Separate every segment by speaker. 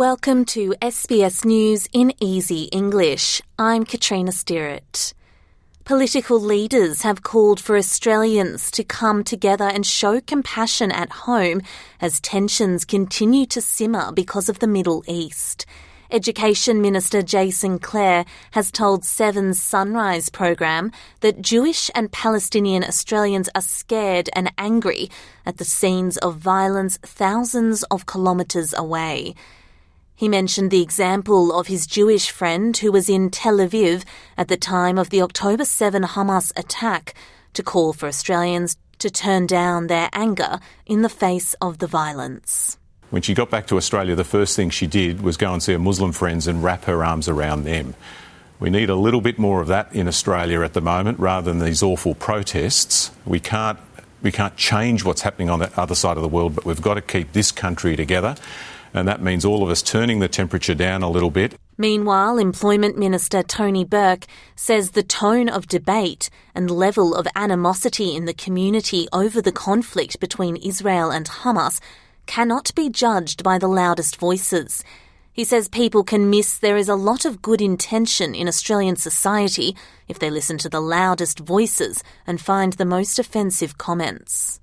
Speaker 1: Welcome to SBS News in Easy English. I'm Katrina Stirrett. Political leaders have called for Australians to come together and show compassion at home as tensions continue to simmer because of the Middle East. Education Minister Jason Clare has told Seven's Sunrise program that Jewish and Palestinian Australians are scared and angry at the scenes of violence thousands of kilometres away. He mentioned the example of his Jewish friend who was in Tel Aviv at the time of the October 7 Hamas attack to call for Australians to turn down their anger in the face of the violence.
Speaker 2: When she got back to Australia, the first thing she did was go and see her Muslim friends and wrap her arms around them. We need a little bit more of that in Australia at the moment rather than these awful protests. We can't, we can't change what's happening on the other side of the world, but we've got to keep this country together and that means all of us turning the temperature down a little bit.
Speaker 1: Meanwhile, Employment Minister Tony Burke says the tone of debate and level of animosity in the community over the conflict between Israel and Hamas cannot be judged by the loudest voices. He says people can miss there is a lot of good intention in Australian society if they listen to the loudest voices and find the most offensive comments.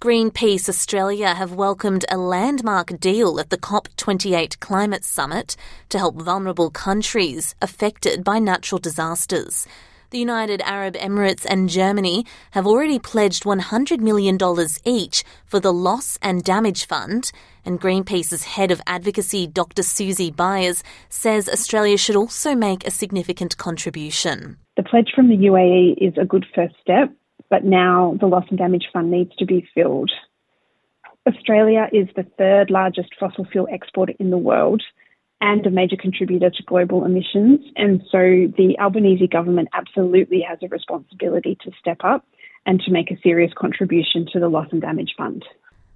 Speaker 1: Greenpeace Australia have welcomed a landmark deal at the COP28 climate summit to help vulnerable countries affected by natural disasters. The United Arab Emirates and Germany have already pledged $100 million each for the Loss and Damage Fund, and Greenpeace's head of advocacy, Dr. Susie Byers, says Australia should also make a significant contribution.
Speaker 3: The pledge from the UAE is a good first step but now the loss and damage fund needs to be filled. Australia is the third largest fossil fuel exporter in the world and a major contributor to global emissions. And so the Albanese government absolutely has a responsibility to step up and to make a serious contribution to the loss and damage fund.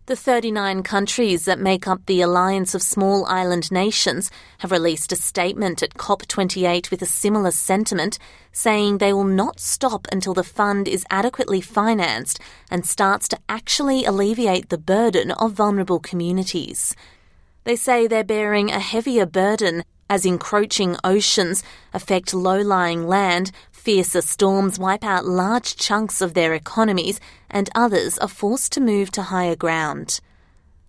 Speaker 1: The 39 countries that make up the Alliance of Small Island Nations have released a statement at COP28 with a similar sentiment, saying they will not stop until the fund is adequately financed and starts to actually alleviate the burden of vulnerable communities. They say they're bearing a heavier burden as encroaching oceans affect low lying land, fiercer storms wipe out large chunks of their economies, and others are forced to move to higher ground.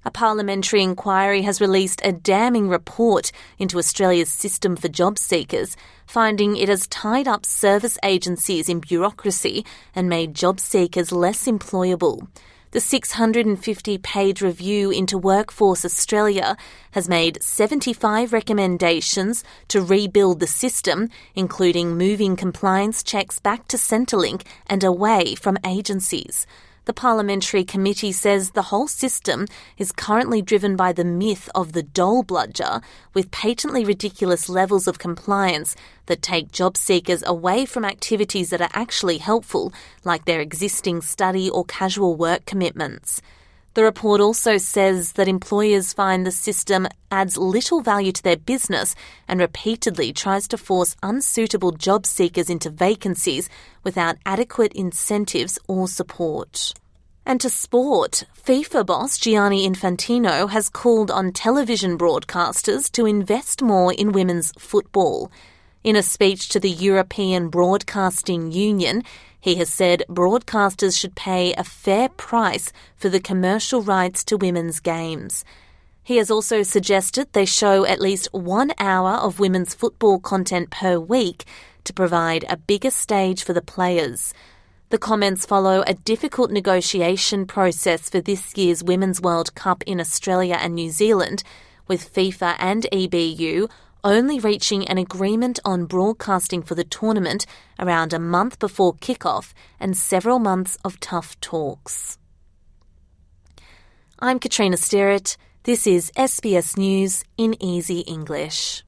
Speaker 1: A parliamentary inquiry has released a damning report into Australia's system for job seekers, finding it has tied up service agencies in bureaucracy and made job seekers less employable. The 650 page review into Workforce Australia has made 75 recommendations to rebuild the system, including moving compliance checks back to Centrelink and away from agencies. The Parliamentary Committee says the whole system is currently driven by the myth of the dole bludger, with patently ridiculous levels of compliance that take job seekers away from activities that are actually helpful, like their existing study or casual work commitments. The report also says that employers find the system adds little value to their business and repeatedly tries to force unsuitable job seekers into vacancies without adequate incentives or support. And to sport, FIFA boss Gianni Infantino has called on television broadcasters to invest more in women's football. In a speech to the European Broadcasting Union, he has said broadcasters should pay a fair price for the commercial rights to women's games. He has also suggested they show at least one hour of women's football content per week to provide a bigger stage for the players. The comments follow a difficult negotiation process for this year's Women's World Cup in Australia and New Zealand, with FIFA and EBU only reaching an agreement on broadcasting for the tournament around a month before kickoff and several months of tough talks. I'm Katrina Stirrett. This is SBS News in Easy English.